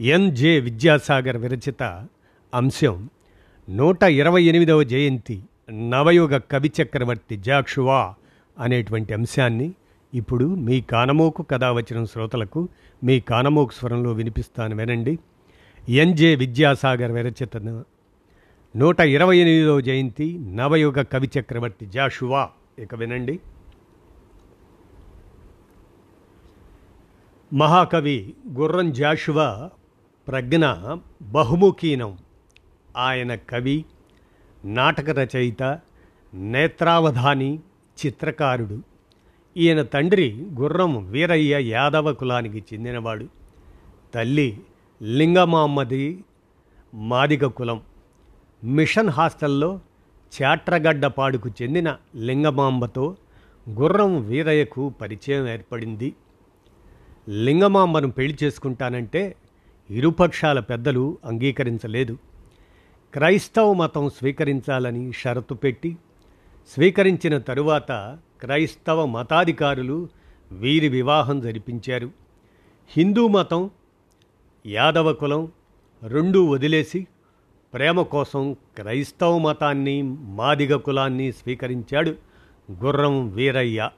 NJ Vidyasagar విరచిత అంశం నూట ఇరవై ఎనిమిదవ జయంతి నవయుగ కవి చక్రవర్తి జాక్షువా అనేటువంటి అంశాన్ని ఇప్పుడు మీ కానమోకు కథ వచ్చిన శ్రోతలకు మీ కానమోకు స్వరంలో వినిపిస్తాను వినండి. ఎన్జే విద్యాసాగర్ విరచిత నూట ఇరవై ఎనిమిదవ జయంతి నవయుగ కవి చక్రవర్తి జాషువా ఇక వినండి. మహాకవి గుర్రం జాషువా ప్రజ్ఞ బహుముఖీనం. ఆయన కవి నాటక రచయిత నేత్రావధాని చిత్రకారుడు. ఈయన తండ్రి గుర్రం వీరయ్య యాదవ కులానికి చెందినవాడు. తల్లి లింగమామ్మది మాదిగ కులం. మిషన్ హాస్టల్లో చాట్రగడ్డపాడుకు చెందిన లింగమాంబతో గుర్రం వీరయ్యకు పరిచయం ఏర్పడింది. లింగమాంబను పెళ్ళి చేసుకుంటానంటే ఇరుపక్షాల పెద్దలు అంగీకరించలేదు. క్రైస్తవ మతం స్వీకరించాలని షరతు పెట్టి స్వీకరించిన తరువాత క్రైస్తవ మతాధికారులు వీరి వివాహం జరిపించారు. హిందూ మతం యాదవ కులం రెండూ వదిలేసి ప్రేమ కోసం క్రైస్తవ మతాన్ని మాదిగ కులాన్ని స్వీకరించాడు గుర్రం వీరయ్య.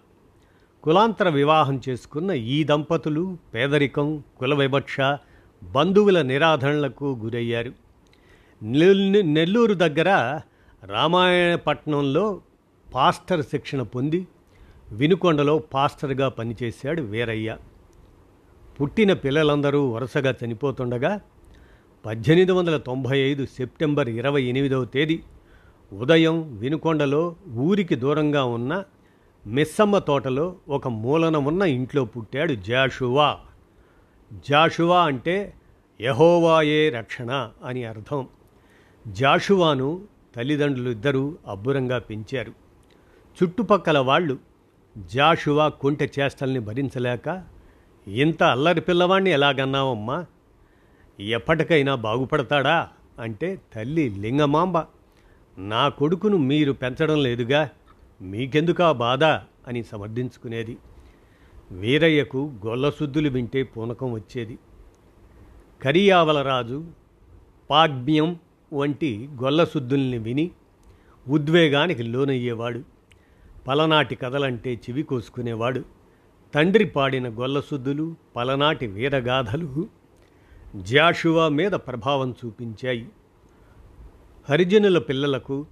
కులాంతర వివాహం చేసుకున్న ఈ దంపతులు పేదరికం కుల వివక్ష బంధువుల నిరాధరణలకు గురయ్యారు. నెల్- నెల్లూరు దగ్గర రామాయణపట్నంలో పాస్టర్ శిక్షణ పొంది వినుకొండలో పాస్టర్గా పనిచేశాడు వీరయ్య. పుట్టిన పిల్లలందరూ వరుసగా చనిపోతుండగా పద్దెనిమిది వందల తొంభై ఐదు సెప్టెంబర్ ఇరవై ఎనిమిదవ తేదీ ఉదయం వినుకొండలో ఊరికి దూరంగా ఉన్న మిస్సమ్మ తోటలో ఒక మూలన ఉన్న ఇంట్లో పుట్టాడు జాషువా. జాషువా అంటే యహోవాయే రక్షణ అని అర్థం. జాషువాను తల్లిదండ్రులు ఇద్దరూ అబ్బురంగా పెంచారు. చుట్టుపక్కల వాళ్ళు జాషువా కుంట చేష్టల్ని భరించలేక ఇంత అల్లరి పిల్లవాణ్ణి ఎలాగన్నావమ్మా? ఎప్పటికైనా బాగుపడతాడా? అంటే తల్లి లింగమాంబ నా కొడుకును మీరు పెంచడం లేదుగా మీకెందుకా బాధ? అని సమర్థించుకునేది. వీరయ్యకు గొల్లశుద్ధులు వింటే పూనకం వచ్చేది. కరియావలరాజు పాగ్మ్యం వంటి గొల్లశుద్ధుల్ని విని ఉద్వేగానికి లోనయ్యేవాడు. పలనాటి కథలంటే చెవి కోసుకునేవాడు. తండ్రి పాడిన గొల్లశుద్ధులు పలనాటి వీరగాథలు జాషువా మీద ప్రభావం చూపించాయి. హరిజనుల పిల్లలకు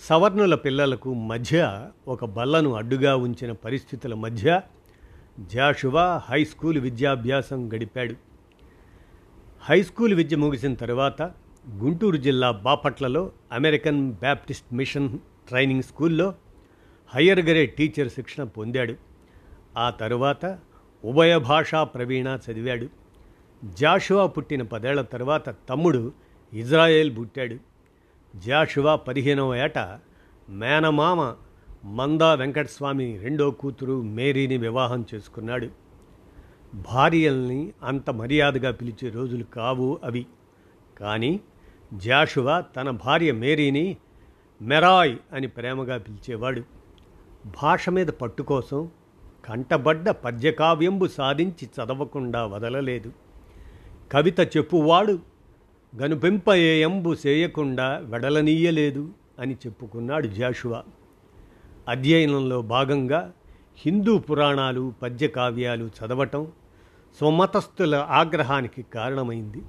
సవర్ణుల పిల్లలకు మధ్య ఒక బల్లను అడ్డుగా ఉంచిన పరిస్థితుల మధ్య జాషువా హై స్కూల్ విద్యాభ్యాసం గడిపాడు. హై స్కూల్ విద్య ముగిసిన తర్వాత గుంటూరు జిల్లా బాపట్లలో అమెరికన్ బ్యాప్టిస్ట్ మిషన్ ట్రైనింగ్ స్కూల్లో హయ్యర్ గ్రేడ్ టీచర్ శిక్షణ పొందాడు. ఆ తరువాత ఉభయ భాషా ప్రవీణ చదివాడు. జాషువా పుట్టిన పదేళ్ళ తర్వాత తమ్ముడు ఇజ్రాయేల్ పుట్టాడు. జాషువా పదిహేనవ ఏట మేనమామ మందా వెంకటస్వామి రెండో కూతురు మేరీని వివాహం చేసుకున్నాడు. భార్యల్ని అంత మర్యాదగా పిలిచే రోజులు కావు అవి. కానీ జాషువా తన భార్య మేరీని మెరాయ్ అని ప్రేమగా పిలిచేవాడు. భాష మీద పట్టు కోసం కంటబడ్డ పద్యకావ్యంబు సాధించి చదవకుండా వదలలేదు. కవిత చెప్పువాడు గనుపెంపయేయంబు చేయకుండా వెడలనీయలేదు అని చెప్పుకున్నాడు జాషువా. అధ్యయనంలో భాగంగా హిందూ పురాణాలు పద్యకావ్యాలు చదవటం స్వమతస్థుల ఆగ్రహానికి కారణమైంది.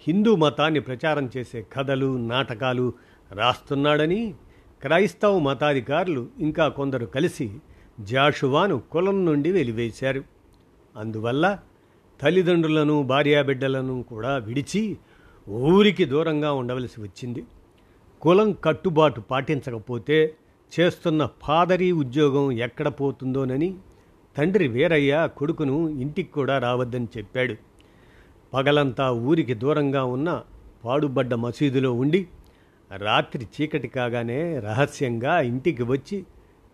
హిందూ మతాన్ని ప్రచారం చేసే కథలు నాటకాలు రాస్తున్నాడని క్రైస్తవ మతాధికారులు ఇంకా కొందరు కలిసి జాషువాను కులం నుండి వెలివేశారు. అందువల్ల తల్లిదండ్రులను భార్యాబిడ్డలను కూడా విడిచి ఊరికి దూరంగా ఉండవలసి వచ్చింది. కులం కట్టుబాటు పాటించకపోతే చేస్తున్న ఫాదరీ ఉద్యోగం ఎక్కడ పోతుందోనని తండ్రి వీరయ్య కొడుకును ఇంటికి కూడా రావద్దని చెప్పాడు. పగలంతా ఊరికి దూరంగా ఉన్న పాడుబడ్డ మసీదులో ఉండి రాత్రి చీకటి కాగానే రహస్యంగా ఇంటికి వచ్చి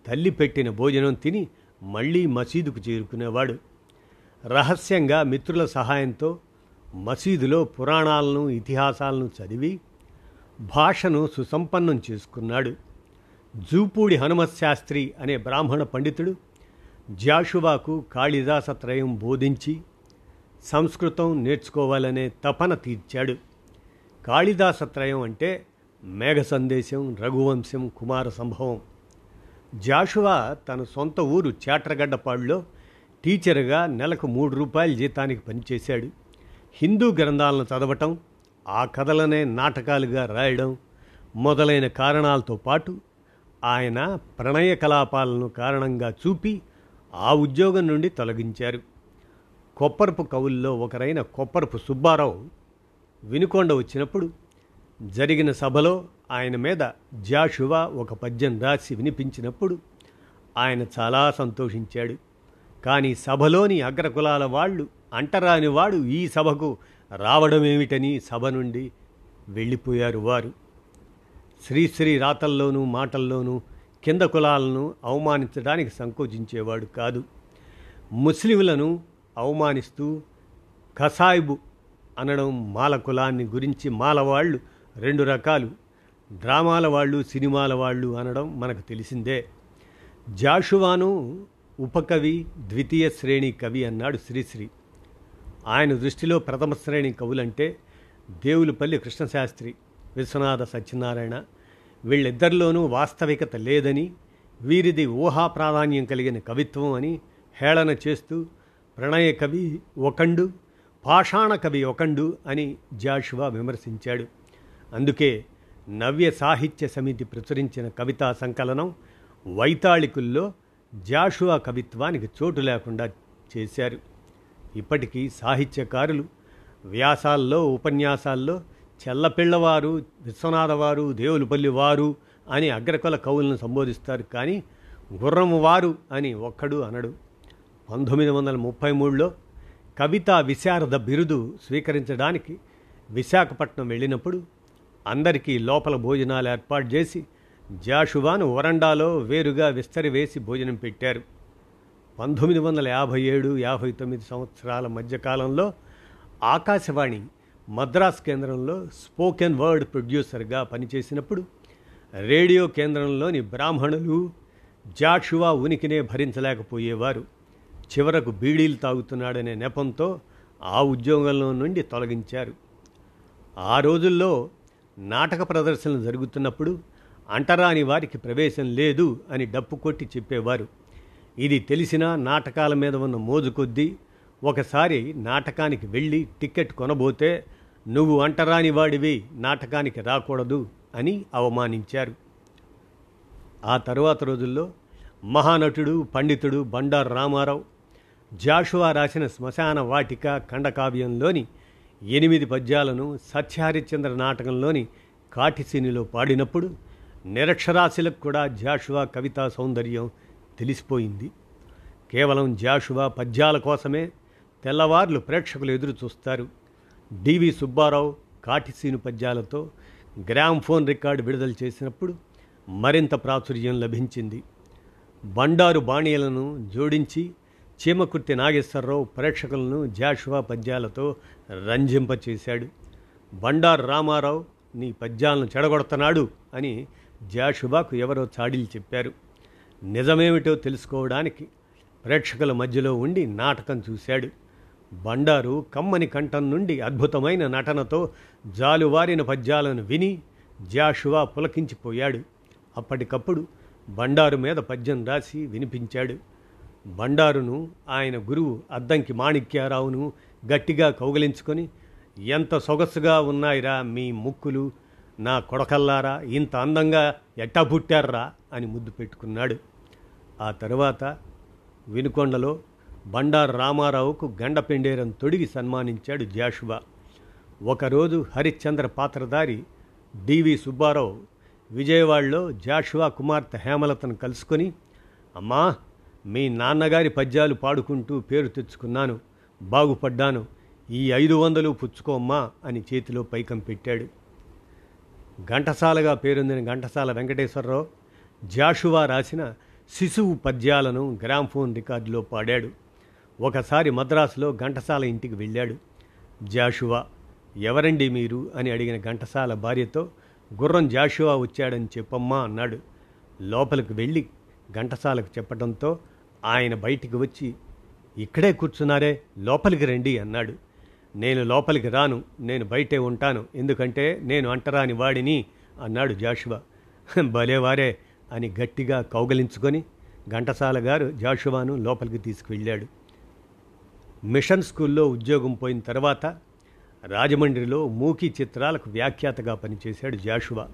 తల్లి పెట్టిన భోజనం తిని మళ్ళీ మసీదుకు చేరుకునేవాడు. రహస్యంగా మిత్రుల సహాయంతో మసీదులో పురాణాలను ఇతిహాసాలను చదివి భాషను సుసంపన్నం చేసుకున్నాడు. జూపూడి హనుమశాస్త్రి అనే బ్రాహ్మణ పండితుడు జాషువాకు కాళిదాసత్రయం బోధించి సంస్కృతం నేర్చుకోవాలనే తపన తీర్చాడు. కాళిదాసత్రయం అంటే మేఘ సందేశం రఘువంశం కుమార సంభవం. జాషువా తన సొంత ఊరు చేట్రగడ్డపాడులో టీచర్గా నెలకు మూడు రూపాయల జీతానికి పనిచేశాడు. హిందూ గ్రంథాలను చదవటం ఆ కథలనే నాటకాలుగా రాయడం మొదలైన కారణాలతో పాటు ఆయన ప్రణయ కలాపాలను కారణంగా చూపి ఆ ఉద్యోగం నుండి తొలగించారు. కొప్పరపు కవుల్లో ఒకరైన కొప్పరపు సుబ్బారావు వినుకొండ వచ్చినప్పుడు జరిగిన సభలో ఆయన మీద జాషువా ఒక పద్యం రాసి వినిపించినప్పుడు ఆయన చాలా సంతోషించాడు. కానీ సభలోని అగ్రకులాల వాళ్ళు అంటరాని వాడు ఈ సభకు రావడమేమిటని సభ నుండి వెళ్ళిపోయారు వారు. శ్రీశ్రీ రాతల్లోనూ మాటల్లోనూ కింద కులాలను అవమానించడానికి సంకోచించేవాడు కాదు. ముస్లింలను అవమానిస్తూ కసాయిబు అనడం మాల కులాన్ని గురించి మాలవాళ్ళు రెండు రకాలు. డ్రామాల వాళ్ళు సినిమాల వాళ్ళు అనడం మనకు తెలిసిందే. జాషువాను ఉపకవి ద్వితీయ శ్రేణి కవి అన్నాడు శ్రీశ్రీ ఆయన దృష్టిలో ప్రథమ శ్రేణి కవులంటే దేవులపల్లి కృష్ణశాస్త్రి. విశ్వనాథ సత్యనారాయణ. వీళ్ళిద్దరిలోనూ వాస్తవికత లేదని వీరిది ఊహా ప్రాధాన్యం కలిగిన కవిత్వం అని హేళన చేస్తూ ప్రణయ కవి ఒకండు పాషాణ కవి ఒకండు అని జాషువా విమర్శించాడు. అందుకే నవ్య సాహిత్య సమితి ప్రచురించిన కవితా సంకలనం వైతాళికుల్లో జాషువా కవిత్వానికి చోటు లేకుండా చేశారు. ఇప్పటికీ సాహిత్యకారులు వ్యాసాల్లో ఉపన్యాసాల్లో చెల్లపిళ్ళవారు విశ్వనాథవారు దేవులపల్లి వారు అని అగ్రకుల కవులను సంబోధిస్తారు. కానీ గుర్రము వారు అని ఒక్కడు అనడు. పంతొమ్మిది వందల ముప్పై మూడులో కవితా విశారద బిరుదు స్వీకరించడానికి విశాఖపట్నం వెళ్ళినప్పుడు అందరికీ లోపల భోజనాలు ఏర్పాటు చేసి జాషువాను వరండాలో వేరుగా విస్తరి వేసి భోజనం పెట్టారు. పంతొమ్మిది వందల యాభై ఏడు యాభై తొమ్మిది సంవత్సరాల మధ్యకాలంలో ఆకాశవాణి మద్రాస్ కేంద్రంలో స్పోకెన్ వర్డ్ ప్రొడ్యూసర్గా పనిచేసినప్పుడు రేడియో కేంద్రంలోని బ్రాహ్మణులు జాషువా ఉనికినే భరించలేకపోయేవారు. చివరకు బీడీలు తాగుతున్నాడనే నెపంతో ఆ ఉద్యోగంలో నుండి తొలగించారు. ఆ రోజుల్లో నాటక ప్రదర్శనలు జరుగుతున్నప్పుడు అంటరాని వారికి ప్రవేశం లేదు అని డప్పు కొట్టి చెప్పేవారు. ఇది తెలిసిన నాటకాల మీద ఉన్న మోజు కొద్దీ ఒకసారి నాటకానికి వెళ్ళి టికెట్ కొనబోతే నువ్వు అంటరాని వాడివి నాటకానికి రాకూడదు అని అవమానించారు. ఆ తరువాత రోజుల్లో మహానటుడు పండితుడు బండారు రామారావు జాషువా రాసిన శ్మశాన వాటిక ఖండకావ్యంలోని ఎనిమిది పద్యాలను సత్యహరిశ్చంద్ర నాటకంలోని కాటిసీనిలో పాడినప్పుడు నిరక్షరాశులకు కూడా జాషువా కవితా సౌందర్యం తెలిసిపోయింది. కేవలం జాషువా పద్యాల కోసమే తెల్లవార్లు ప్రేక్షకులు ఎదురు చూస్తారు డివి సుబ్బారావు కాటిసీను పద్యాలతో గ్రామ్ ఫోన్ రికార్డు విడుదల చేసినప్పుడు మరింత ప్రాచుర్యం లభించింది. బండారు బాణీలను జోడించి చీమకుర్తి నాగేశ్వరరావు ప్రేక్షకులను జాషువా పద్యాలతో రంజింపచేశాడు. బండారు రామారావు నీ పద్యాలను చెడగొడుతున్నాడు అని జాషువాకు ఎవరో చాడీలు చెప్పారు. నిజమేమిటో తెలుసుకోవడానికి ప్రేక్షకుల మధ్యలో ఉండి నాటకం చూశాడు. బండారు కమ్మని కంఠం నుండి అద్భుతమైన నటనతో జాలువారిన పద్యాలను విని జాషువా పులకించిపోయాడు. అప్పటికప్పుడు బండారు మీద పద్యం రాసి వినిపించాడు. బండారును ఆయన గురువు అద్దంకి మాణిక్యారావును గట్టిగా కౌగలించుకొని ఎంత సొగసుగా ఉన్నాయిరా మీ ముక్కులు నా కొడకల్లారా ఇంత అందంగా ఎట్టా పుట్టారా అని ముద్దు పెట్టుకున్నాడు. ఆ తరువాత వినుకొండలో బండారు రామారావుకు గండపెండేరం తొడిగి సన్మానించాడు జాషువా. ఒకరోజు హరిశ్చంద్ర పాత్రధారి డివి సుబ్బారావు విజయవాడలో జాషువా కుమార్తె హేమలతను కలుసుకొని అమ్మా మీ నాన్నగారి పద్యాలు పాడుకుంటూ పేరు తెచ్చుకున్నాను బాగుపడ్డాను ఈ ఐదు వందలు పుచ్చుకోమ్మా అని చేతిలో పైకం పెట్టాడు. ఘంటసాలగా పేరొందిన ఘంటసాల వెంకటేశ్వరరావు జాషువా రాసిన శిశువు పద్యాలను గ్రామ్ఫోన్ రికార్డులో పాడాడు. ఒకసారి మద్రాసులో ఘంటసాల ఇంటికి వెళ్ళాడు. జాషువా ఎవరండి మీరు? అని అడిగిన ఘంటసాల భార్యతో గుర్రం జాషువా వచ్చాడని చెప్పమ్మా అన్నాడు. లోపలికి వెళ్ళి ఘంటసాలకు చెప్పడంతో ఆయన బయటికి వచ్చి ఇక్కడే కూర్చున్నారే లోపలికి రండి అన్నాడు. నేను లోపలికి రాను నేను బయటే ఉంటాను ఎందుకంటే నేను అంటరాని వాడిని అన్నాడు జాషువా. భలేవారే అని గట్టిగా కౌగలించుకొని ఘంటసాల గారు జాషువాను లోపలికి తీసుకువెళ్ళాడు. మిషన్ స్కూల్లో ఉద్యోగం పోయిన తర్వాత రాజమండ్రిలో మూకీ చిత్రాలకు వ్యాఖ్యాతగా పనిచేశాడు జాషువా.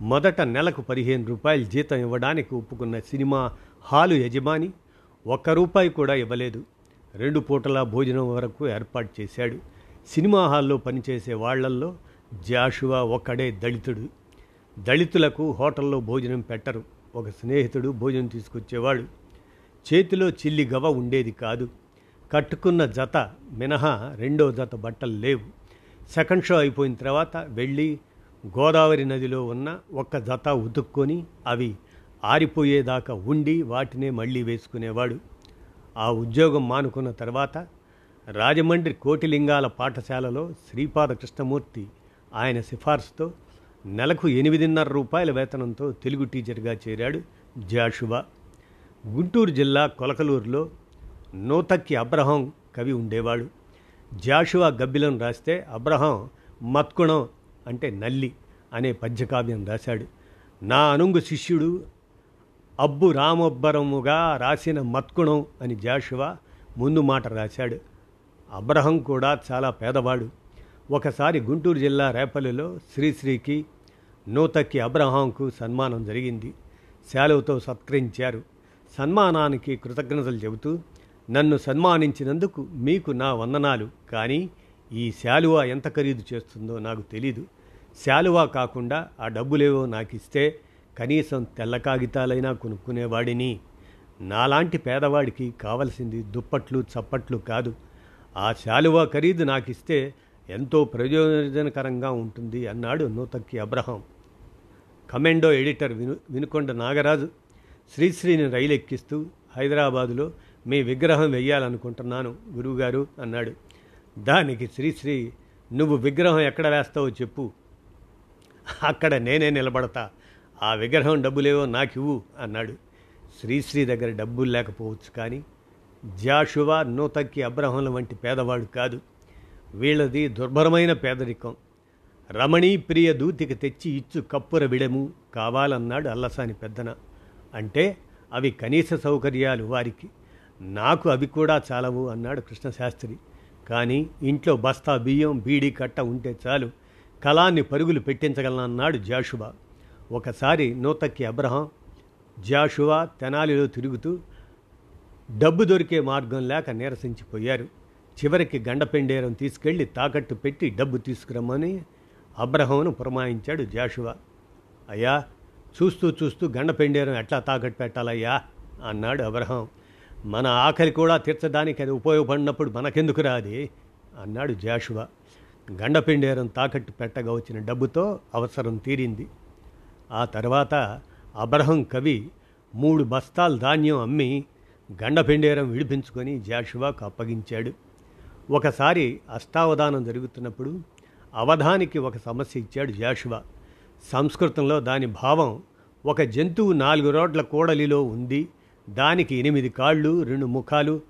మొదట నెలకు పదిహేను రూపాయలు జీతం ఇవ్వడానికి ఒప్పుకున్న సినిమా హాలు యజమాని ఒక్క రూపాయి కూడా ఇవ్వలేదు. రెండు పూటల భోజనం వరకు ఏర్పాటు చేశాడు. సినిమా హాల్లో పనిచేసే వాళ్ళల్లో జాషువా ఒక్కడే దళితుడు. దళితులకు హోటల్లో భోజనం పెట్టరు. ఒక స్నేహితుడు భోజనం తీసుకొచ్చేవాడు. చేతిలో చిల్లి గవ ఉండేది కాదు. కట్టుకున్న జత మినహా రెండో జత బట్టలు లేవు. సెకండ్ షో అయిపోయిన తర్వాత వెళ్ళి గోదావరి నదిలో ఉన్న ఒక్క జత ఉతుక్కొని అవి ఆరిపోయేదాకా ఉండి వాటినే మళ్ళీ వేసుకునేవాడు. ఆ ఉద్యోగం మానుకున్న తర్వాత రాజమండ్రి కోటిలింగాల పాఠశాలలో శ్రీపాద కృష్ణమూర్తి ఆయన సిఫార్సుతో నెలకు ఎనిమిదిన్నర రూపాయల వేతనంతో తెలుగు టీచర్గా చేరాడు జాషువా. గుంటూరు జిల్లా కొలకలూరులో నూతక్కి అబ్రహం కవి ఉండేవాడు. జాషువా గబ్బిలను రాస్తే అబ్రహం మత్కుణం అంటే నల్లి అనే పద్యకావ్యం రాశాడు. నా అనుంగు శిష్యుడు అబ్బు రామబ్బరముగా రాసిన మత్కుణం అని జాషువా ముందు మాట రాశాడు. అబ్రహం కూడా చాలా పేదవాడు. ఒకసారి గుంటూరు జిల్లా రేపల్లిలో శ్రీశ్రీకి నూతక్కి అబ్రహాంకు సన్మానం జరిగింది. శాలువతో సత్కరించారు. సన్మానానికి కృతజ్ఞతలు చెబుతూ నన్ను సన్మానించినందుకు మీకు నా వందనాలు. కానీ ఈ శాలువా ఎంత ఖరీదు చేస్తుందో నాకు తెలీదు. శాలువా కాకుండా ఆ డబ్బులేవో నాకు ఇస్తే కనీసం తెల్ల కాగితాలైనా కొనుక్కునేవాడిని. నాలాంటి పేదవాడికి కావలసింది దుప్పట్లు చప్పట్లు కాదు. ఆ శాలువా ఖరీదు నాకు ఇస్తే ఎంతో ప్రయోజనకరంగా ఉంటుంది అన్నాడు నూతక్కి అబ్రహం. కమెండో ఎడిటర్ విను వినుకొండ నాగరాజు శ్రీశ్రీని రైలు ఎక్కిస్తూ హైదరాబాదులో మీ విగ్రహం వెయ్యాలనుకుంటున్నాను గురువుగారు అన్నాడు. దానికి శ్రీశ్రీ నువ్వు విగ్రహం ఎక్కడ వేస్తావో చెప్పు. అక్కడ నేనే నిలబడతా. ఆ విగ్రహం డబ్బులేవో నాకివ్వు అన్నాడు. శ్రీశ్రీ దగ్గర డబ్బులు లేకపోవచ్చు కానీ జాషువా నూతక్కి అబ్రహంల వంటి పేదవాడు కాదు. వీళ్ళది దుర్భరమైన పేదరికం. రమణీ ప్రియ దూతికి తెచ్చి ఇచ్చు కప్పుర విడము కావాలన్నాడు అల్లసాని పెద్దన. అంటే అవి కనీస సౌకర్యాలు వారికి. నాకు అవి కూడా చాలవు అన్నాడు కృష్ణశాస్త్రి. కానీ ఇంట్లో బస్తా బియ్యం బీడీ కట్ట ఉంటే చాలు కళాన్ని పరుగులు పెట్టించగలనన్నాడు జాషువా. ఒకసారి నూతక్కి అబ్రహం జాషువా తెనాలిలో తిరుగుతూ డబ్బు దొరికే మార్గం లేక నీరసించిపోయారు. చివరికి గండపెండేరం తీసుకెళ్ళి తాకట్టు పెట్టి డబ్బు తీసుకురమ్మని అబ్రహంను పురమాయించాడు జాషువా. అయ్యా చూస్తూ చూస్తూ గండపెండేరం ఎట్లా తాకట్టు పెట్టాలయ్యా? అన్నాడు అబ్రహం. మన ఆకలి కూడా తీర్చడానికి అది ఉపయోగపడినప్పుడు మనకెందుకు రాది అన్నాడు జాషువా. గండపిండేరం తాకట్టు పెట్టగా వచ్చిన డబ్బుతో అవసరం తీరింది. ఆ తర్వాత అబ్రహం కవి మూడు బస్తాల ధాన్యం అమ్మి గండపిండేరం విడిపించుకొని జాషువాకు అప్పగించాడు. ఒకసారి అష్టావధానం జరుగుతున్నప్పుడు అవధానికి ఒక సమస్య ఇచ్చాడు జాషువా. సంస్కృతంలో దాని భావం ఒక జంతువు నాలుగు రోడ్ల కూడలిలో ఉంది. దానికి ఎనిమిది కాళ్ళు రెండు ముఖాలు.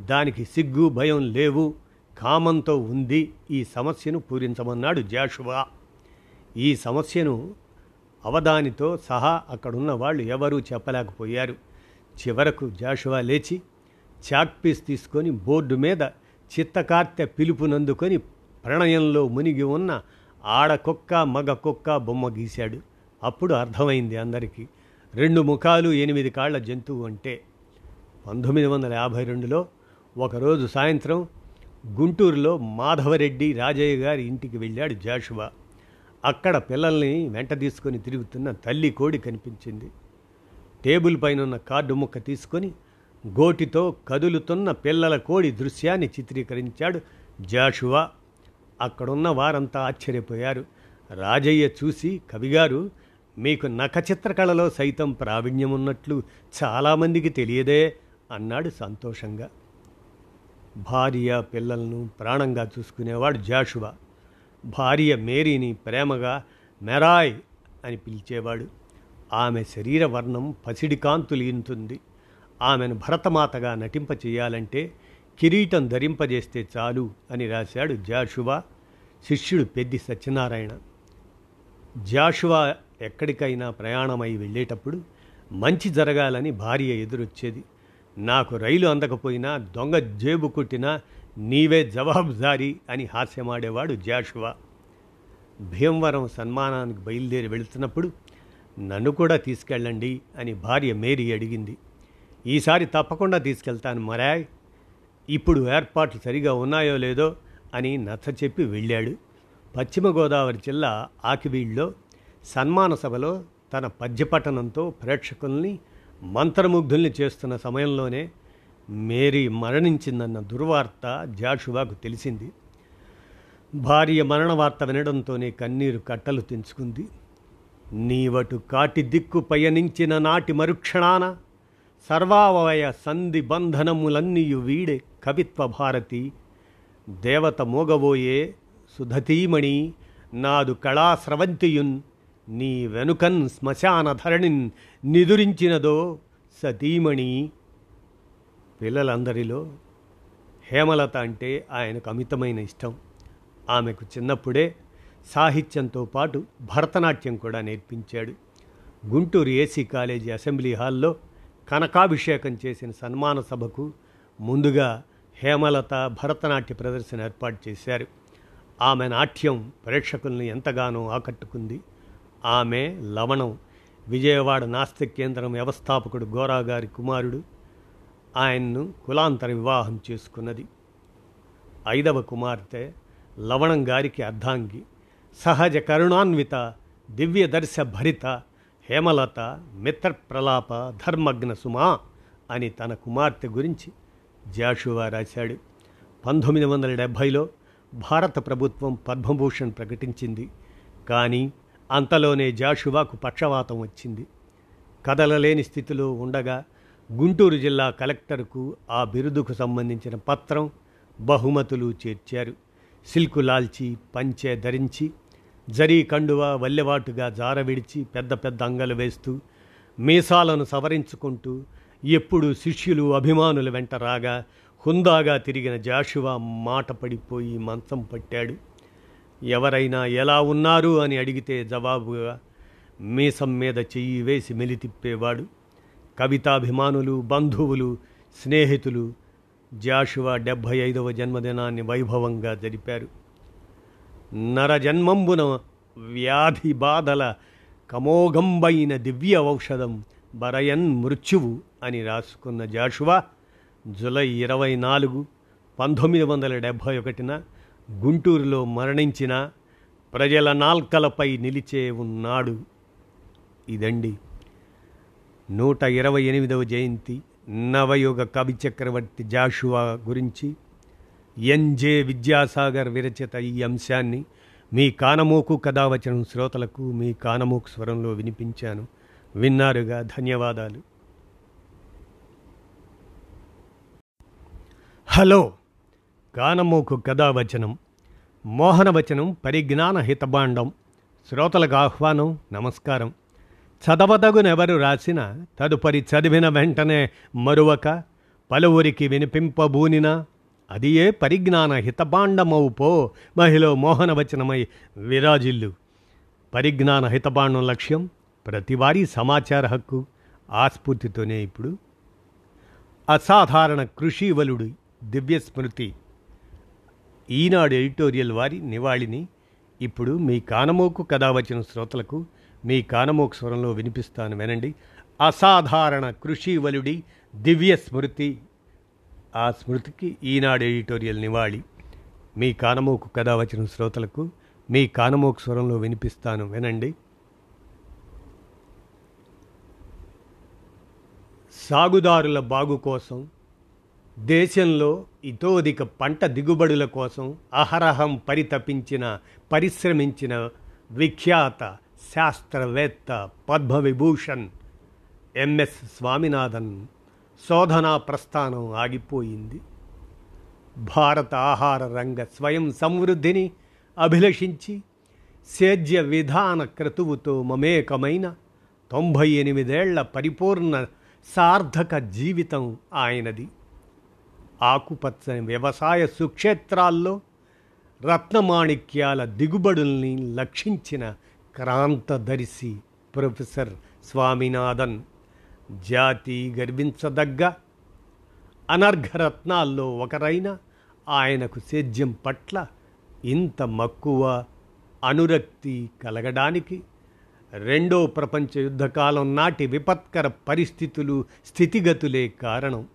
దానికి సిగ్గు భయం లేవు. కామంతో ఉంది. ఈ సమస్యను పూరించమన్నాడు జాషువా. ఈ సమస్యను అవధానితో సహా అక్కడున్న వాళ్ళు ఎవరూ చెప్పలేకపోయారు. చివరకు జాషువా లేచి చాక్పీస్ తీసుకొని బోర్డు మీద చిత్తకార్తె పిలుపునందుకొని ప్రణయంలో మునిగి ఉన్న ఆడకొక్క మగ కుక్క బొమ్మ గీశాడు. అప్పుడు అర్థమైంది అందరికీ. రెండు ముఖాలు ఎనిమిది కాళ్ళ జంతువు అంటే పంతొమ్మిది వందల యాభై రెండులో ఒకరోజు సాయంత్రం గుంటూరులో మాధవరెడ్డి రాజయ్య గారి ఇంటికి వెళ్ళాడు జాషువా. అక్కడ పిల్లల్ని వెంట తీసుకొని తిరుగుతున్న తల్లి కోడి కనిపించింది. టేబుల్ పైన ఉన్న కార్డు ముక్క తీసుకొని గోటితో కదులుతున్న పిల్లల కోడి దృశ్యాన్ని చిత్రీకరించాడు జాషువా. అక్కడున్న వారంతా ఆశ్చర్యపోయారు. రాజయ్య చూసి కవిగారు మీకు నఖచిత్రకళలో సైతం ప్రావీణ్యం ఉన్నట్లు చాలామందికి తెలియదే అన్నాడు సంతోషంగా. భార్య పిల్లలను ప్రాణంగా చూసుకునేవాడు జాషువా. భార్య మేరీని ప్రేమగా మెరాయ్ అని పిలిచేవాడు. ఆమె శరీర వర్ణం పసిడి కాంతులీంతుంది ఆమెను భరతమాతగా నటింప చేయాలంటే కిరీటం ధరింపజేస్తే చాలు అని రాశాడు జాషువా. శిష్యుడు పెద్ది సత్యనారాయణ. జాషువా ఎక్కడికైనా ప్రయాణమై వెళ్ళేటప్పుడు మంచి జరగాలని భార్య ఎదురొచ్చేది. నాకు రైలు అందకపోయినా దొంగ జేబు కుట్టినా నీవే జవాబుదారీ అని హాస్యమాడేవాడు జాషువా. భీమవరం సన్మానానికి బయలుదేరి వెళుతున్నప్పుడు నన్ను కూడా తీసుకెళ్ళండి అని భార్య మేరీ అడిగింది. ఈసారి తప్పకుండా తీసుకెళ్తాను మరాయ్. ఇప్పుడు ఏర్పాట్లు సరిగా ఉన్నాయో లేదో అని నచ్చ చెప్పి వెళ్ళాడు. పశ్చిమ గోదావరి జిల్లా ఆకివీళ్ళలో సన్మాన సభలో తన పద్యపఠనంతో ప్రేక్షకుల్ని మంత్రముగ్ధుల్ని చేస్తున్న సమయంలోనే మేరీ మరణించిందన్న దుర్వార్త జాషువాకు తెలిసింది. భార్య మరణ వార్త వినడంతోనే కన్నీరు కట్టలు తెంచుకుంది. నీవటు కాటి దిక్కు పయనించిన నాటి మరుక్షణాన సర్వావయ సంధి బంధనములన్నీయు వీడే కవిత్వ భారతి. దేవత మోగబోయే సుధతీమణి నాదు కళాస్రవంతియున్ నీ వెనుకన్ శ్మశాన ధరణిన్ నిదురించినదో సతీమణి. పిల్లలందరిలో హేమలత అంటే ఆయనకు అమితమైన ఇష్టం. ఆమెకు చిన్నప్పుడే సాహిత్యంతో పాటు భరతనాట్యం కూడా నేర్పించాడు. గుంటూరు ఏసీ కాలేజీ అసెంబ్లీ హాల్లో కనకాభిషేకం చేసిన సన్మాన సభకు ముందుగా హేమలత భరతనాట్య ప్రదర్శన ఏర్పాటు చేశారు. ఆమె నాట్యం ప్రేక్షకుల్ని ఎంతగానో ఆకట్టుకుంది. ఆమె లవణం. విజయవాడ నాస్తిక కేంద్రం వ్యవస్థాపకుడు గోరాగారి కుమారుడు. ఆయన్ను కులాంతర వివాహం చేసుకున్నది. ఐదవ కుమార్తె లవణం గారికి అర్ధాంగి. సహజ కరుణాన్విత దివ్యదర్శ భరిత హేమలత మిత్రప్రలాప ధర్మగ్న సుమా అని తన కుమార్తె గురించి జాషువా రాశాడు. పంతొమ్మిది వందల డెబ్భైలో భారత ప్రభుత్వం పద్మభూషణ్ ప్రకటించింది. కానీ అంతలోనే జాషువాకు పక్షవాతం వచ్చింది. కదలలేని స్థితిలో ఉండగా గుంటూరు జిల్లా కలెక్టర్కు ఆ బిరుదుకు సంబంధించిన పత్రం బహుమతులు చేర్చారు. సిల్కు లాల్చి పంచె ధరించి జరీ కండువ వల్లెవాటుగా జార విడిచి పెద్ద పెద్ద అంగలు వేస్తూ మీసాలను సవరించుకుంటూ ఎప్పుడు శిష్యులు అభిమానుల వెంట రాగా హుందాగా తిరిగిన జాషువా మాట పడిపోయి మంచం పట్టాడు. ఎవరైనా ఎలా ఉన్నారు అని అడిగితే జవాబుగా మీసం మీద చెయ్యి వేసి మెలితిప్పేవాడు. కవితాభిమానులు బంధువులు స్నేహితులు జాషువా డెబ్భై ఐదవ జన్మదినాన్ని వైభవంగా జరిపారు. నరజన్మంబున వ్యాధి బాధల కమోఘంబైన దివ్య ఔషధం బరయన్ మృత్యువు అని రాసుకున్న జాషువా జులై ఇరవై నాలుగు పంతొమ్మిది వందల డెబ్భై ఒకటిన గుంటూరులో మరణించిన ప్రజల నాల్కలపై నిలిచే ఉన్నాడు ఇదండి నూట ఇరవై ఎనిమిదవ జయంతి. నవయుగ కవి చక్రవర్తి జాషువా గురించి ఎన్జే విద్యాసాగర్ విరచిత ఈ అంశాన్ని మీ కానమోకు కథావచనం శ్రోతలకు మీ కానమోకు స్వరంలో వినిపించాను. విన్నారుగా ధన్యవాదాలు. హలో కానమోకు కథావచనం మోహనవచనం పరిజ్ఞాన హితబాండం శ్రోతలకు ఆహ్వానం నమస్కారం. చదవదగునెవరు రాసిన తదుపరి చదివిన వెంటనే మరువక పలువురికి వినిపింపబూనినా అది ఏ పరిజ్ఞాన హితబాండమవు పో మహిళ మోహనవచనమై విరాజిల్లు. పరిజ్ఞాన హితబాండం లక్ష్యం ప్రతివారీ సమాచార హక్కు ఆస్ఫూర్తితోనే ఇప్పుడు. అసాధారణ కృషివలుడు దివ్యస్మృతి. ఈనాడు ఎడిటోరియల్ వారి నివాళిని ఇప్పుడు మీ కానమోకు కథ వచ్చిన శ్రోతలకు మీ కానమోకు స్వరంలో వినిపిస్తాను వినండి. అసాధారణ కృషివలుడి దివ్య స్మృతి. ఆ స్మృతికి ఈనాడు ఎడిటోరియల్ నివాళి. మీ కానమోకు కథ వచ్చిన శ్రోతలకు మీ కానమోకు స్వరంలో వినిపిస్తాను వినండి. సాగుదారుల బాగు కోసం దేశంలో ఇతోధిక పంట దిగుబడుల కోసం అహరహం పరితపించిన పరిశ్రమించిన విఖ్యాత శాస్త్రవేత్త పద్మవిభూషణ్ ఎంఎస్ స్వామినాథన్ శోధనా ప్రస్థానం ఆగిపోయింది. భారత ఆహార రంగ స్వయం సమృద్ధిని అభిలషించి సేద్య విధాన క్రతువుతో మమేకమైన తొంభై ఎనిమిదేళ్ళ పరిపూర్ణ సార్థక జీవితం ఆయనది. ఆకుపచ్చని వ్యవసాయ సుక్షేత్రాల్లో రత్నమాణిక్యాల దిగుబడుల్ని లక్షించిన క్రాంతదర్శి ప్రొఫెసర్ స్వామినాథన్. జాతి గర్వించదగ్గ అనర్ఘరత్నాల్లో ఒకరైన ఆయనకు సేద్యం పట్ల ఇంత మక్కువ అనురక్తి కలగడానికి రెండో ప్రపంచ యుద్ధకాలం నాటి విపత్కర పరిస్థితులు స్థితిగతులే కారణం.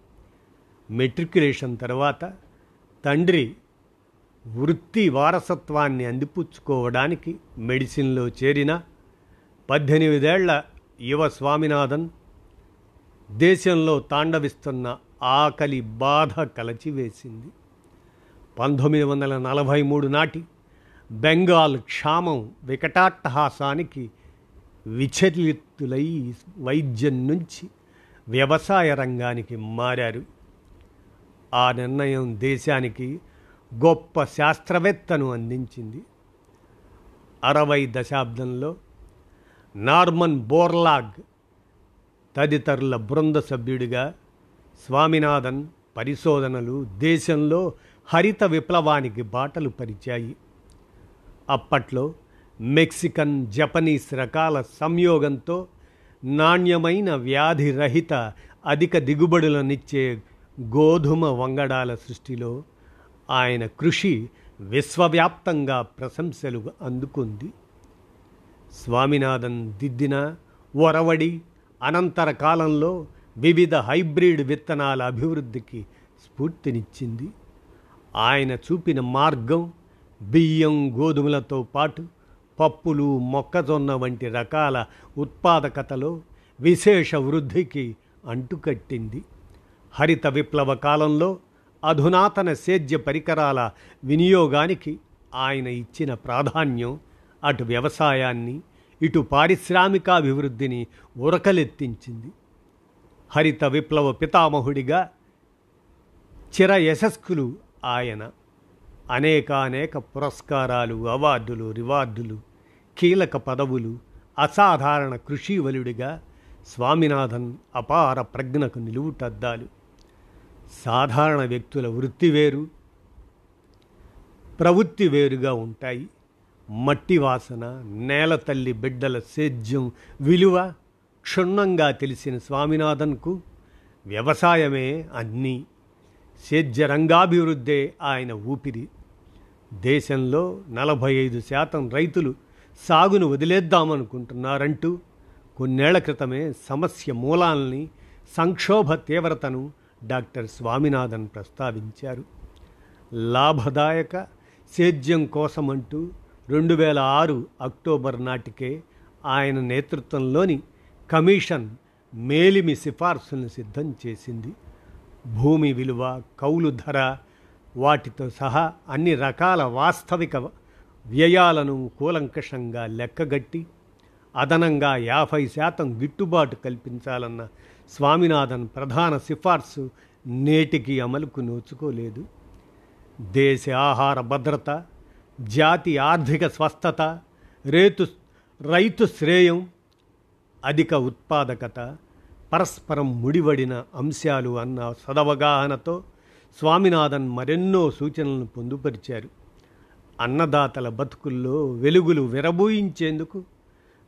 మెట్రికులేషన్ తర్వాత తండ్రి వృత్తి వారసత్వాన్ని అందిపుచ్చుకోవడానికి మెడిసిన్లో చేరిన పద్దెనిమిదేళ్ళ యువ స్వామినాథన్ దేశంలో తాండవిస్తున్న ఆకలి బాధ కలచివేసింది. పంతొమ్మిది వందల నలభై మూడు నాటి బెంగాల్ క్షామం వికటాట్టహాసానికి విచలితులై వైద్యం నుంచి వ్యవసాయ రంగానికి మారారు. ఆ నిర్ణయం దేశానికి గొప్ప శాస్త్రవేత్తను అందించింది. అరవై దశాబ్దంలో నార్మన్ బోర్లాగ్ తదితరుల బృంద సభ్యుడిగా స్వామినాథన్ పరిశోధనలు దేశంలో హరిత విప్లవానికి బాటలు పరిచాయి. అప్పట్లో మెక్సికన్ జపనీస్ రకాల సంయోగంతో నాణ్యమైన వ్యాధిరహిత అధిక దిగుబడులనిచ్చే గోధుమ వంగడాల సృష్టిలో ఆయన కృషి విశ్వవ్యాప్తంగా ప్రశంసలు అందుకుంది. స్వామినాథన్ దిద్దిన ఒరవడి అనంతర కాలంలో వివిధ హైబ్రిడ్ విత్తనాల అభివృద్ధికి స్ఫూర్తినిచ్చింది. ఆయన చూపిన మార్గం బియ్యం గోధుమలతో పాటు పప్పులు మొక్కజొన్న వంటి రకాల ఉత్పాదకతలో విశేష వృద్ధికి అంటుకట్టింది. హరిత విప్లవ కాలంలో అధునాతన సేద్య పరికరాల వినియోగానికి ఆయన ఇచ్చిన ప్రాధాన్యం అటు వ్యవసాయాన్ని ఇటు పారిశ్రామికాభివృద్ధిని ఉరకలెత్తించింది. హరిత విప్లవ పితామహుడిగా చిర యశస్కులు ఆయన. అనేకానేక పురస్కారాలు అవార్డులు రివార్డులు కీలక పదవులు అసాధారణ కృషివలుడిగా స్వామినాథన్ అపార ప్రజ్ఞకు నిలువుటద్దాలు. సాధారణ వ్యక్తుల వృత్తి వేరు ప్రవృత్తి వేరుగా ఉంటాయి. మట్టి వాసన నేల తల్లి బిడ్డల సేద్యం విలువ క్షుణ్ణంగా తెలిసిన స్వామినాథన్కు వ్యవసాయమే అన్నీ. సేద్య రంగాభివృద్ధే ఆయన ఊపిరి. దేశంలో నలభై ఐదు శాతం రైతులు సాగును వదిలేద్దామనుకుంటున్నారంటూ కొన్నేళ్ళ క్రితమే సమస్య మూలాల్ని సంక్షోభ తీవ్రతను డాక్టర్ స్వామినాథన్ ప్రస్తావించారు. లాభదాయక సేద్యం కోసమంటూ రెండు వేల ఆరు అక్టోబర్ నాటికే ఆయన నేతృత్వంలోని కమిషన్ మేలిమి సిఫార్సులను సిద్ధం చేసింది. భూమి విలువ కౌలు ధర వాటితో సహా అన్ని రకాల వాస్తవిక వ్యయాలను కూలంకషంగా లెక్కగట్టి అదనంగా యాభై శాతం గిట్టుబాటు కల్పించాలన్న స్వామినాథన్ ప్రధాన సిఫార్సు నేటికి అమలుకు నోచుకోలేదు. దేశ ఆహార భద్రత జాతి ఆర్థిక స్వస్థత రేతు రైతు శ్రేయం అధిక ఉత్పాదకత పరస్పరం ముడివడిన అంశాలు అన్న సదవగాహనతో స్వామినాథన్ మరెన్నో సూచనలను పొందుపరిచారు. అన్నదాతల బతుకుల్లో వెలుగులు విరబూయించేందుకు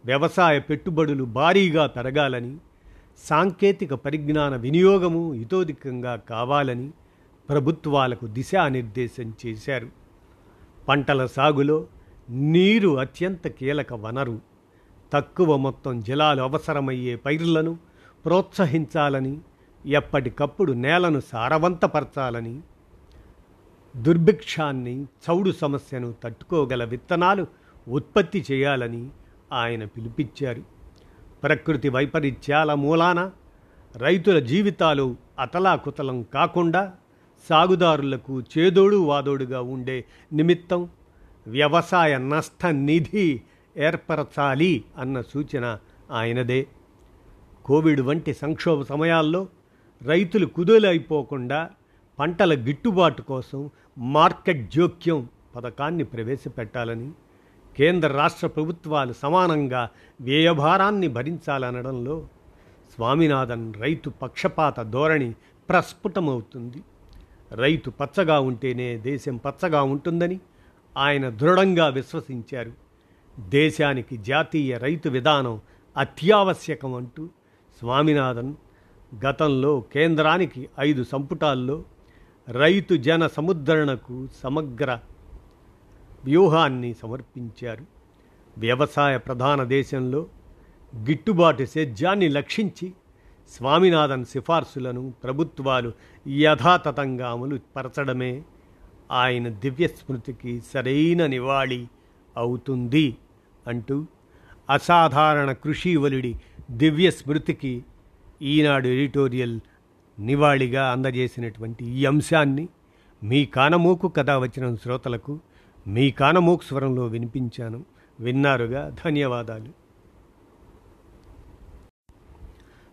వ్యవసాయ పెట్టుబడులు భారీగా పెరగాలని సాంకేతిక పరిజ్ఞాన వినియోగము ఇతోధికంగా కావాలని ప్రభుత్వాలకు దిశానిర్దేశం చేశారు. పంటల సాగులో నీరు అత్యంత కీలక వనరు. తక్కువ మొత్తం జలాలు అవసరమయ్యే పైర్లను ప్రోత్సహించాలని ఎప్పటికప్పుడు నేలను సారవంతపరచాలని దుర్భిక్షాన్ని చౌడు సమస్యను తట్టుకోగల విత్తనాలు ఉత్పత్తి చేయాలని ఆయన పిలుపిచ్చారు ప్రకృతి వైపరీత్యాల మూలాన రైతుల జీవితాలు అతలాకుతలం కాకుండా సాగుదారులకు చేదోడు వాదోడుగా ఉండే నిమిత్తం వ్యవసాయ నష్ట నిధి ఏర్పరచాలి అన్న సూచన ఆయనదే. కోవిడ్ వంటి సంక్షోభ సమయాల్లో రైతులు కుదులైపోకుండా పంటల గిట్టుబాటు కోసం మార్కెట్ జోక్యం పథకాన్ని ప్రవేశపెట్టాలని కేంద్ర రాష్ట్ర ప్రభుత్వాలు సమానంగా వ్యయభారాన్ని భరించాలనడంలో స్వామినాథన్ రైతు పక్షపాత ధోరణి ప్రస్ఫుటమవుతుంది. రైతు పచ్చగా ఉంటేనే దేశం పచ్చగా ఉంటుందని ఆయన దృఢంగా విశ్వసించారు. దేశానికి జాతీయ రైతు విధానం అత్యావశ్యకం అంటూ స్వామినాథన్ గతంలో కేంద్రానికి ఐదు సంపుటాల్లో రైతు జన సముద్ధరణకు సమగ్ర వ్యూహాన్ని సమర్పించారు. వ్యవసాయ ప్రధాన దేశంలో గిట్టుబాటు సేద్యాన్ని లక్షించి స్వామినాథన్ సిఫార్సులను ప్రభుత్వాలు యథాతథంగా అమలు పరచడమే ఆయన దివ్య స్మృతికి సరైన నివాళి అవుతుంది అంటూ అసాధారణ కృషివలుడి దివ్య స్మృతికి ఈనాడు ఎడిటోరియల్ నివాళిగా అందజేసినటువంటి ఈ అంశాన్ని మీ కానమోకు కథ వచ్చిన శ్రోతలకు మీ కానమోక్ స్వరంలో వినిపించాను. విన్నారుగా? ధన్యవాదాలు.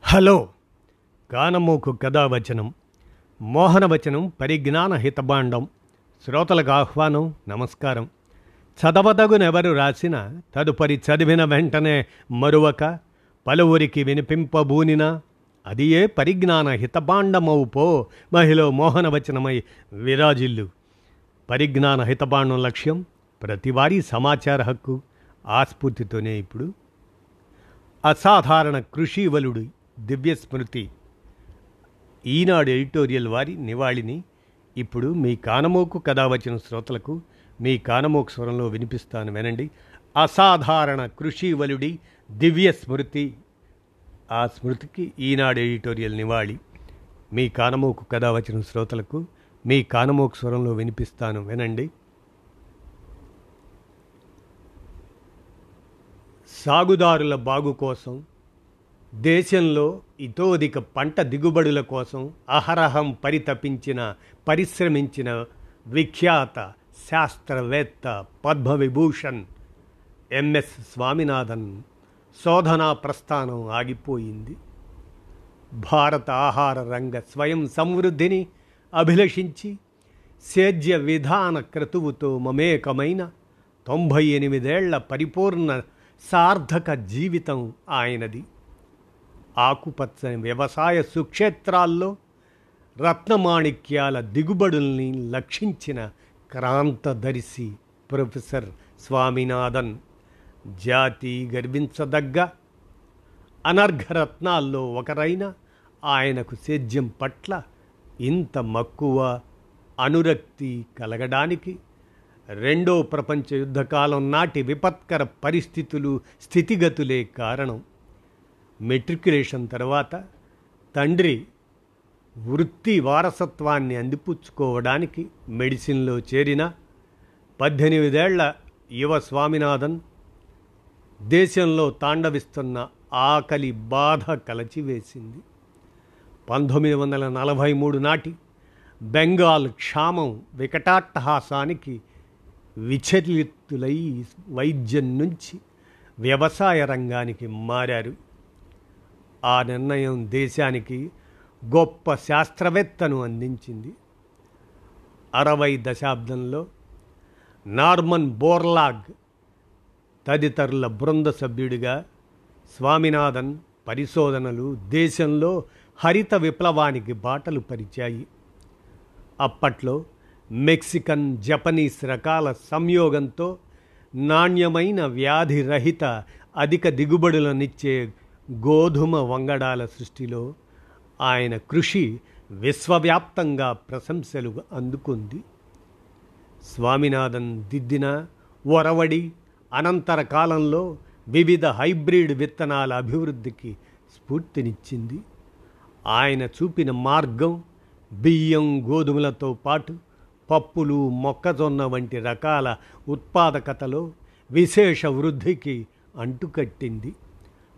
హలో. కానమోకు కథావచనం. మోహనవచనం పరిజ్ఞాన హితబాండం శ్రోతలకు ఆహ్వానం నమస్కారం. చదవదగునెవరు రాసిన తదుపరి చదివిన వెంటనే మరువక పలువురికి వినిపింపబూనినా అది ఏ పరిజ్ఞాన హితబాండమవు పో మహిళ మోహనవచనమై విరాజిల్లు. పరిజ్ఞాన హితబాణం లక్ష్యం ప్రతివారీ సమాచార హక్కు ఆస్ఫూర్తితోనే ఇప్పుడు. అసాధారణ కృషివలుడు దివ్య స్మృతి ఈనాడు ఎడిటోరియల్ వారి నివాళిని ఇప్పుడు మీ కానమోకు కథ వచ్చిన శ్రోతలకు మీ కానమోకు స్వరంలో వినిపిస్తాను వినండి. అసాధారణ కృషివలుడి దివ్య స్మృతి ఆ స్మృతికి ఈనాడు ఎడిటోరియల్ నివాళి. మీ కానమోకు కథ వచ్చిన శ్రోతలకు మీ కానమోకు స్వరంలో వినిపిస్తాను. వినండి. సాగుదారుల బాగు కోసం దేశంలో ఇతోధిక పంట దిగుబడుల కోసం అహరహం పరితపించిన పరిశ్రమించిన విఖ్యాత శాస్త్రవేత్త పద్మవిభూషణ్ ఎంఎస్ స్వామినాథన్ శోధనా ప్రస్థానం ఆగిపోయింది. భారత ఆహార రంగ స్వయం సమృద్ధిని అభిలషించి సేద్య విధాన క్రతువుతో మమేకమైన తొంభై ఎనిమిదేళ్ళ పరిపూర్ణ సార్థక జీవితం ఆయనది. ఆకుపచ్చని వ్యవసాయ సుక్షేత్రాల్లో రత్నమాణిక్యాల దిగుబడుల్ని లక్షించిన క్రాంతదర్శి ప్రొఫెసర్ స్వామినాథన్ జాతి గర్వించదగ్గ అనర్ఘరత్నాల్లో ఒకరైన ఆయనకు సేద్యం పట్ల ఇంత మక్కువ అనురక్తి కలగడానికి రెండో ప్రపంచ యుద్ధకాలం నాటి విపత్కర పరిస్థితులు స్థితిగతులే కారణం. మెట్రికులేషన్ తర్వాత తండ్రి వృత్తి వారసత్వాన్ని అందిపుచ్చుకోవడానికి మెడిసిన్లో చేరిన పద్దెనిమిదేళ్ళ యువ స్వామినాథన్ దేశంలో తాండవిస్తున్న ఆకలి బాధ కలచివేసింది. పంతొమ్మిది వందల నలభై మూడు నాటి బెంగాల్ క్షామం వికటాట్టహాసానికి విచలితులై వైద్యం నుంచి వ్యవసాయ రంగానికి మారారు. ఆ నిర్ణయం దేశానికి గొప్ప శాస్త్రవేత్తను అందించింది. అరవై దశాబ్దంలో నార్మన్ బోర్లాగ్ తదితరుల బృంద సభ్యుడిగా స్వామినాథన్ పరిశోధనలు దేశంలో హరిత విప్లవానికి బాటలు పరిచాయి. అప్పట్లో మెక్సికన్ జపనీస్ రకాల సంయోగంతో నాణ్యమైన వ్యాధిరహిత అధిక దిగుబడులనిచ్చే గోధుమ వంగడాల సృష్టిలో ఆయన కృషి విశ్వవ్యాప్తంగా ప్రశంసలు అందుకుంది. స్వామినాథన్ దిద్దిన ఒరవడి అనంతర కాలంలో వివిధ హైబ్రిడ్ విత్తనాల అభివృద్ధికి స్ఫూర్తినిచ్చింది. ఆయన చూపిన మార్గం బియ్యం గోధుమలతో పాటు పప్పులు మొక్కజొన్న వంటి రకాల ఉత్పాదకతలో విశేష వృద్ధికి అంటుకట్టింది.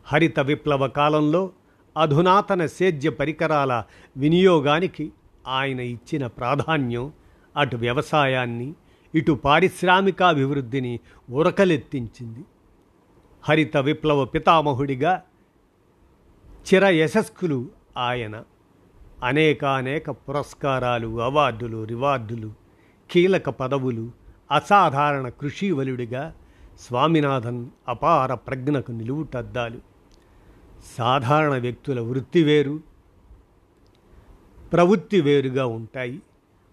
హరిత విప్లవ కాలంలో అధునాతన సేద్య పరికరాల వినియోగానికి ఆయన ఇచ్చిన ప్రాధాన్యం అటు వ్యవసాయాన్ని ఇటు పారిశ్రామికాభివృద్ధిని ఉరకలెత్తించింది. హరిత విప్లవ పితామహుడిగా చిర యశస్కులు ఆయన అనేకానేక పురస్కారాలు అవార్డులు రివార్డులు కీలక పదవులు అసాధారణ కృషివలుడిగా స్వామినాథన్ అపార ప్రజ్ఞకు నిలువుటద్దాలు. సాధారణ వ్యక్తుల వృత్తి వేరు ప్రవృత్తి వేరుగా ఉంటాయి.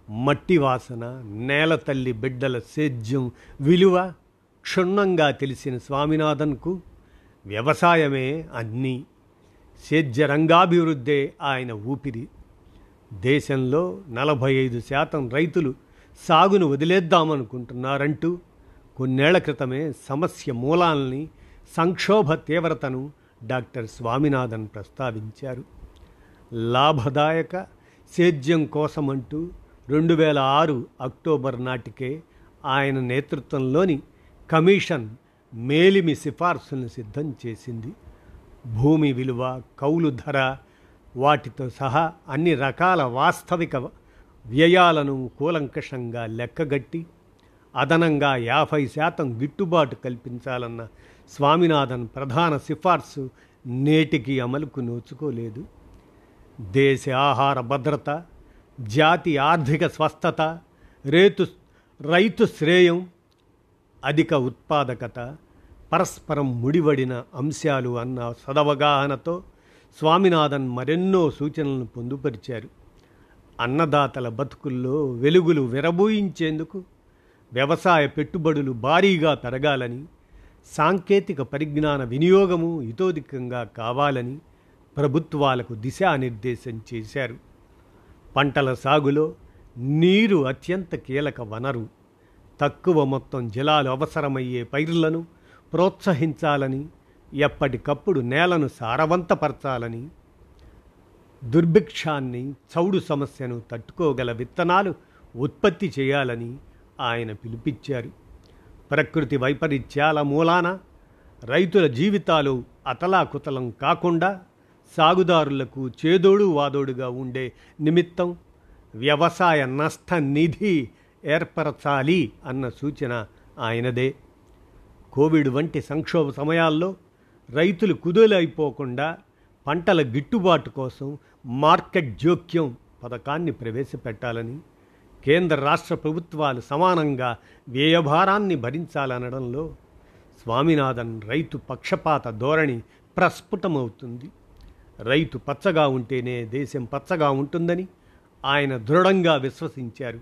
మట్టి వాసన నేల తల్లి బిడ్డల సేద్యం విలువ క్షుణ్ణంగా తెలిసిన స్వామినాథన్కు వ్యవసాయమే అన్నీ. సేద్య రంగాభివృద్ధే ఆయన ఊపిరి. దేశంలో నలభై ఐదు శాతం రైతులు సాగును వదిలేద్దామనుకుంటున్నారంటూ కొన్నేళ్ళ క్రితమే సమస్య మూలాల్ని సంక్షోభ తీవ్రతను డాక్టర్ స్వామినాథన్ ప్రస్తావించారు. లాభదాయక సేద్యం కోసమంటూ రెండు వేల ఆరు అక్టోబర్ నాటికే ఆయన నేతృత్వంలోని కమిషన్ మేలిమి సిఫార్సులను సిద్ధం చేసింది. భూమి విలువ కౌలు ధర వాటితో సహా అన్ని రకాల వాస్తవిక వ్యయాలను కూలంకషంగా లెక్కగట్టి అదనంగా యాభై శాతం గిట్టుబాటు కల్పించాలన్న స్వామినాథన్ ప్రధాన సిఫార్సు నేటికి అమలుకు నోచుకోలేదు. దేశ ఆహార భద్రత జాతి ఆర్థిక స్వస్థత రేతు రైతు శ్రేయం అధిక ఉత్పాదకత పరస్పరం ముడివడిన అంశాలు అన్న సదవగాహనతో స్వామినాథన్ మరెన్నో సూచనలను పొందుపరిచారు. అన్నదాతల బతుకుల్లో వెలుగులు విరబూయించేందుకు వ్యవసాయ పెట్టుబడులు భారీగా పెరగాలని సాంకేతిక పరిజ్ఞాన వినియోగము ఇతోధికంగా కావాలని ప్రభుత్వాలకు దిశానిర్దేశం చేశారు. పంటల సాగులో నీరు అత్యంత కీలక వనరు. తక్కువ మొత్తం జలాలు అవసరమయ్యే పైర్లను ప్రోత్సహించాలని ఎప్పటికప్పుడు నేలను సారవంతపరచాలని దుర్భిక్షాన్ని చౌడు సమస్యను తట్టుకోగల విత్తనాలు ఉత్పత్తి చేయాలని ఆయన పిలుపిచ్చారు ప్రకృతి వైపరీత్యాల మూలాన రైతుల జీవితాలు అతలాకుతలం కాకుండా సాగుదారులకు చేదోడు వాదోడుగా ఉండే నిమిత్తం వ్యవసాయ నష్ట నిధి ఏర్పరచాలి అన్న సూచన ఆయనదే. కోవిడ్ వంటి సంక్షోభ సమయాల్లో రైతులు కుదేలైపోకుండా పంటల గిట్టుబాటు కోసం మార్కెట్ జోక్యం పథకాన్ని ప్రవేశపెట్టాలని కేంద్ర రాష్ట్ర ప్రభుత్వాలు సమానంగా వ్యయభారాన్ని భరించాలనడంలో స్వామినాథన్ రైతు పక్షపాత ధోరణి ప్రస్ఫుటమవుతుంది. రైతు పచ్చగా ఉంటేనే దేశం పచ్చగా ఉంటుందని ఆయన దృఢంగా విశ్వసించారు.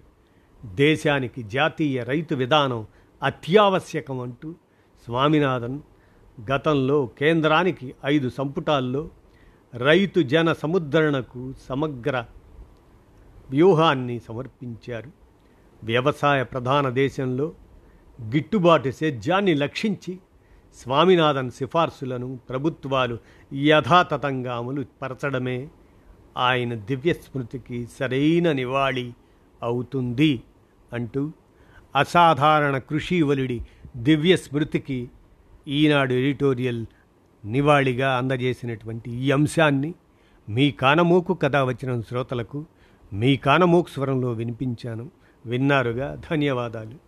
దేశానికి జాతీయ రైతు విధానం అత్యావశ్యకం అంటూ స్వామినాథన్ గతంలో కేంద్రానికి ఐదు సంపుటాల్లో రైతు జన సముద్ధరణకు సమగ్ర వ్యూహాన్ని సమర్పించారు. వ్యవసాయ ప్రధాన దేశంలో గిట్టుబాటు సేద్యాన్ని లక్షించి స్వామినాథన్ సిఫార్సులను ప్రభుత్వాలు యథాతథంగా అమలు పరచడమే ఆయన దివ్య స్మృతికి సరైన నివాళి అవుతుంది అంటూ అసాధారణ కృషివలుడి దివ్య స్మృతికి ఈనాడు ఎడిటోరియల్ నివాళిగా అందజేసినటువంటి ఈ అంశాన్ని మీ కానమోకు కథ వచ్చిన శ్రోతలకు మీ కానమోకు స్వరంలో వినిపించాను. విన్నారుగా? ధన్యవాదాలు.